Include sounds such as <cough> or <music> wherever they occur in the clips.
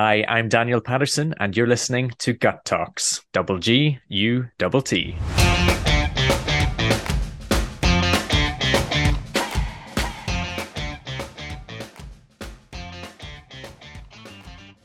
Hi, I'm Daniel Patterson, and you're listening to Gut Talks. Double G, U, double T.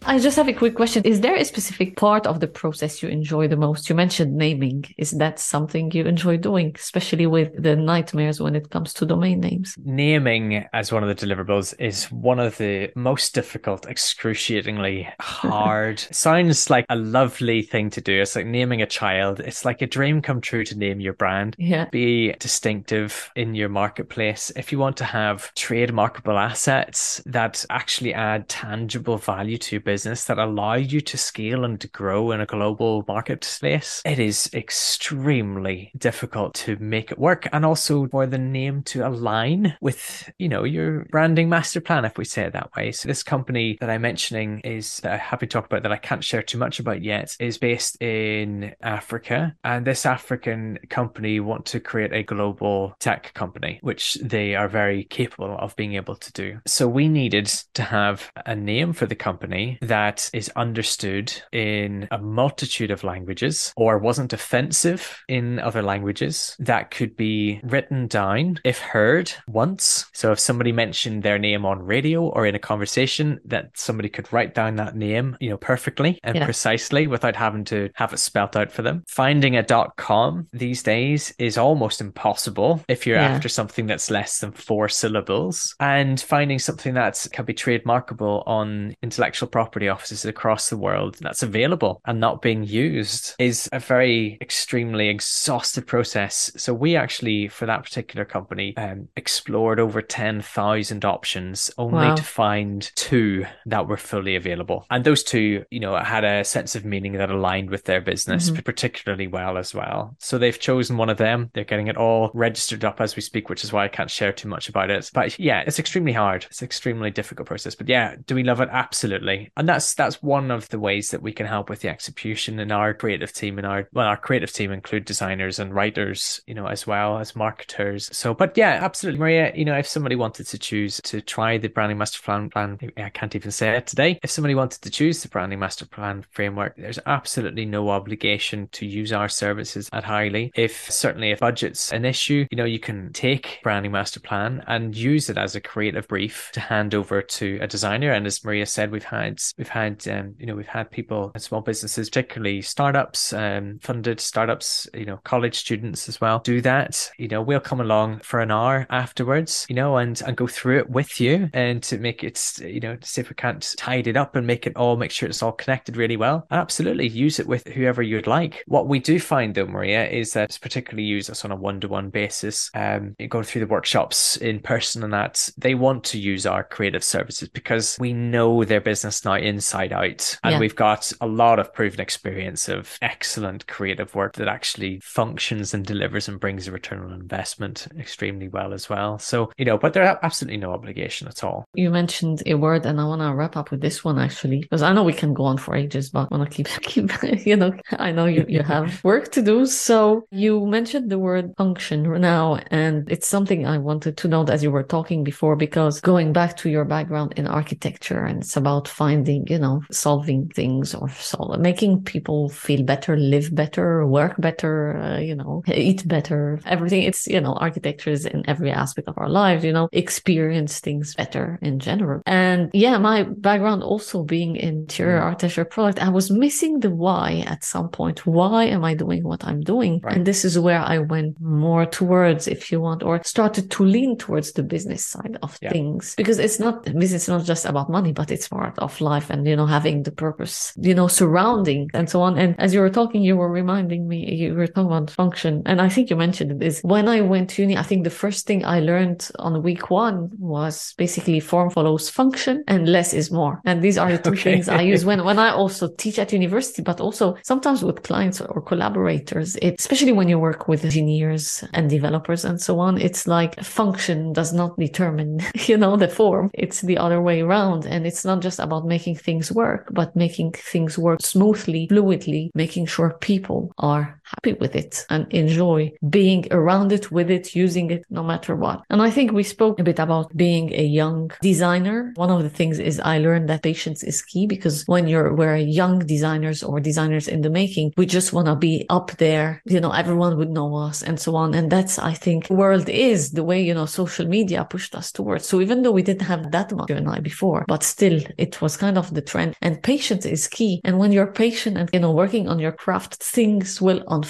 I just have a quick question. Is there a specific part of the process you enjoy the most? You mentioned naming. Is that something you enjoy doing, especially with the nightmares when it comes to domain names? Naming as one of the deliverables is one of the most difficult, excruciatingly hard. <laughs> Sounds like a lovely thing to do. It's like naming a child. It's like a dream come true to name your brand. Yeah. Be distinctive in your marketplace. If you want to have trademarkable assets that actually add tangible value to your business, business that allow you to scale and to grow in a global market space, it is extremely difficult to make it work. And also for the name to align with, you know, your branding master plan, if we say it that way. So this company that I'm mentioning is that I happy to talk about that I can't share too much about yet is based in Africa. And this African company want to create a global tech company, which they are very capable of being able to do. So we needed to have a name for the company that is understood in a multitude of languages or wasn't offensive in other languages that could be written down if heard once. So if somebody mentioned their name on radio or in a conversation, that somebody could write down that name, you know, perfectly and yeah. precisely without having to have it spelt out for them. Finding a dot .com these days is almost impossible if you're yeah. after something that's less than four syllables. And finding something that can be trademarkable on intellectual property property offices across the world that's available and not being used is a very extremely exhaustive process. So we actually, for that particular company, um, explored over 10,000 options only wow. to find two that were fully available. And those two, you know, had a sense of meaning that aligned with their business mm-hmm. particularly well as well. So they've chosen one of them. They're getting it all registered up as we speak, which is why I can't share too much about it. But yeah, it's extremely hard. It's extremely difficult process. But yeah, do we love it? Absolutely and that's that's one of the ways that we can help with the execution in our creative team and our well our creative team include designers and writers you know as well as marketers. So but yeah absolutely. Maria you know if somebody wanted to choose to try the branding master plan plan i can't even say it today. If somebody wanted to choose the branding master plan framework there's absolutely no obligation to use our services at highly if certainly if budget's an issue you know you can take branding master plan and use it as a creative brief to hand over to a designer. And as maria said we've had We've had, um, you know, we've had people small businesses, particularly startups, um, funded startups, you know, college students as well, do that. You know, we'll come along for an hour afterwards, you know, and and go through it with you and to make it, you know, see if we can't tidy it up and make it all, make sure it's all connected really well. Absolutely, use it with whoever you'd like. What we do find though, Maria, is that it's particularly use us on a one-to-one basis. Um, go through the workshops in person and that they want to use our creative services because we know their business now inside out. And yeah. we've got a lot of proven experience of excellent creative work that actually functions and delivers and brings a return on investment extremely well as well. So, you know, but there's absolutely no obligation at all. You mentioned a word, and I want to wrap up with this one actually, because I know we can go on for ages, but I want to keep, <laughs> keep, you know, I know you, you have <laughs> work to do. So you mentioned the word function now, and it's something I wanted to note as you were talking before, because going back to your background in architecture, and it's about finding you know, solving things or solve, making people feel better, live better, work better, uh, you know, <laughs> eat better, everything. It's, you know, architecture is in every aspect of our lives, you know, experience things better in general. And yeah, my background also being interior mm. architecture product, I was missing the why at some point. Why am I doing what I'm doing? Right. And this is where I went more towards, if you want, or started to lean towards the business side of yeah. things because it's not business, not just about money, but it's part of life life and, you know, having the purpose, you know, surrounding and so on. And as you were talking, you were reminding me, you were talking about function. And I think you mentioned it is when I went to uni, I think the first thing I learned on week one was basically form follows function and less is more. And these are the two okay. things I <laughs> use when, when I also teach at university, but also sometimes with clients or collaborators, it, especially when you work with engineers and developers and so on, it's like function does not determine, <laughs> you know, the form. It's the other way around. And it's not just about making making things work, but making things work smoothly, fluidly, making sure people are happy with it and enjoy being around it, with it, using it, no matter what. And I think we spoke a bit about being a young designer. One of the things is I learned that patience is key because when you're we're young designers or designers in the making, we just want to be up there. You know, everyone would know us and so on. And that's I think world is the way you know social media pushed us towards. So even though we didn't have that much you and I before, but still it was kind of the trend. And patience is key. And when you're patient and you know working on your craft, things will unfold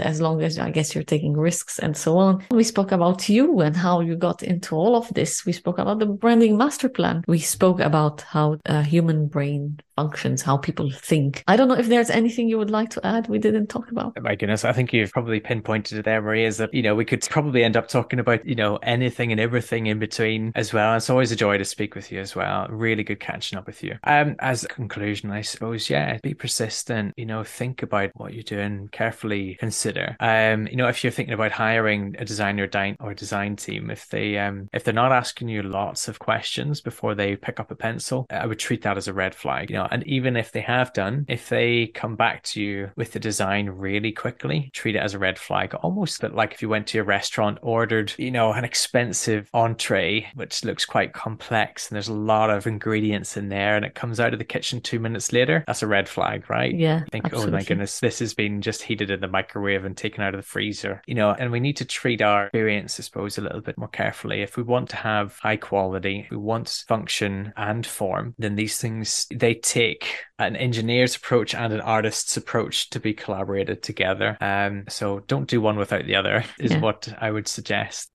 as long as I guess you're taking risks and so on. We spoke about you and how you got into all of this. We spoke about the branding master plan. We spoke about how a human brain functions, how people think. I don't know if there's anything you would like to add we didn't talk about. Oh my goodness, I think you've probably pinpointed it there, Maria, is that, you know, we could probably end up talking about, you know, anything and everything in between as well. It's always a joy to speak with you as well. Really good catching up with you. Um, as a conclusion, I suppose, yeah, be persistent, you know, think about what you're doing, carefully consider. Um, you know, if you're thinking about hiring a designer or design team, if they um if they're not asking you lots of questions before they pick up a pencil, I would treat that as a red flag. You know, and even if they have done, if they come back to you with the design really quickly, treat it as a red flag. Almost like if you went to a restaurant, ordered, you know, an expensive entree, which looks quite complex and there's a lot of ingredients in there, and it comes out of the kitchen two minutes later, that's a red flag, right? Yeah. Think, absolutely. oh my goodness, this has been just heated in the microwave and taken out of the freezer, you know, and we need to treat our experience, I suppose, a little bit more carefully. If we want to have high quality, we want function and form, then these things, they take an engineer's approach and an artist's approach to be collaborated together. Um, so don't do one without the other, <laughs> is yeah. what I would suggest.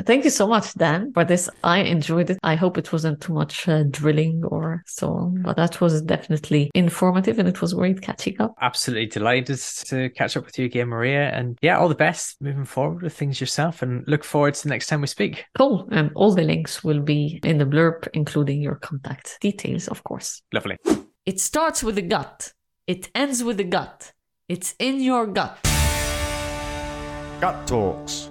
Thank you so much, Dan, for this. I enjoyed it. I hope it wasn't too much uh, drilling or so on, but that was definitely informative and it was great catching up. Absolutely delighted to catch up with you again, Maria. And yeah, all the best moving forward with things yourself and look forward to the next time we speak. Cool. And all the links will be in the blurb, including your contact details, of course. Lovely. It starts with the gut, it ends with the gut. It's in your gut. Gut Talks.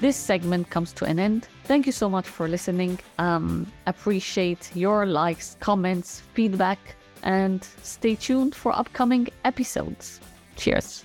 This segment comes to an end. Thank you so much for listening. Um, appreciate your likes, comments, feedback, and stay tuned for upcoming episodes. Cheers.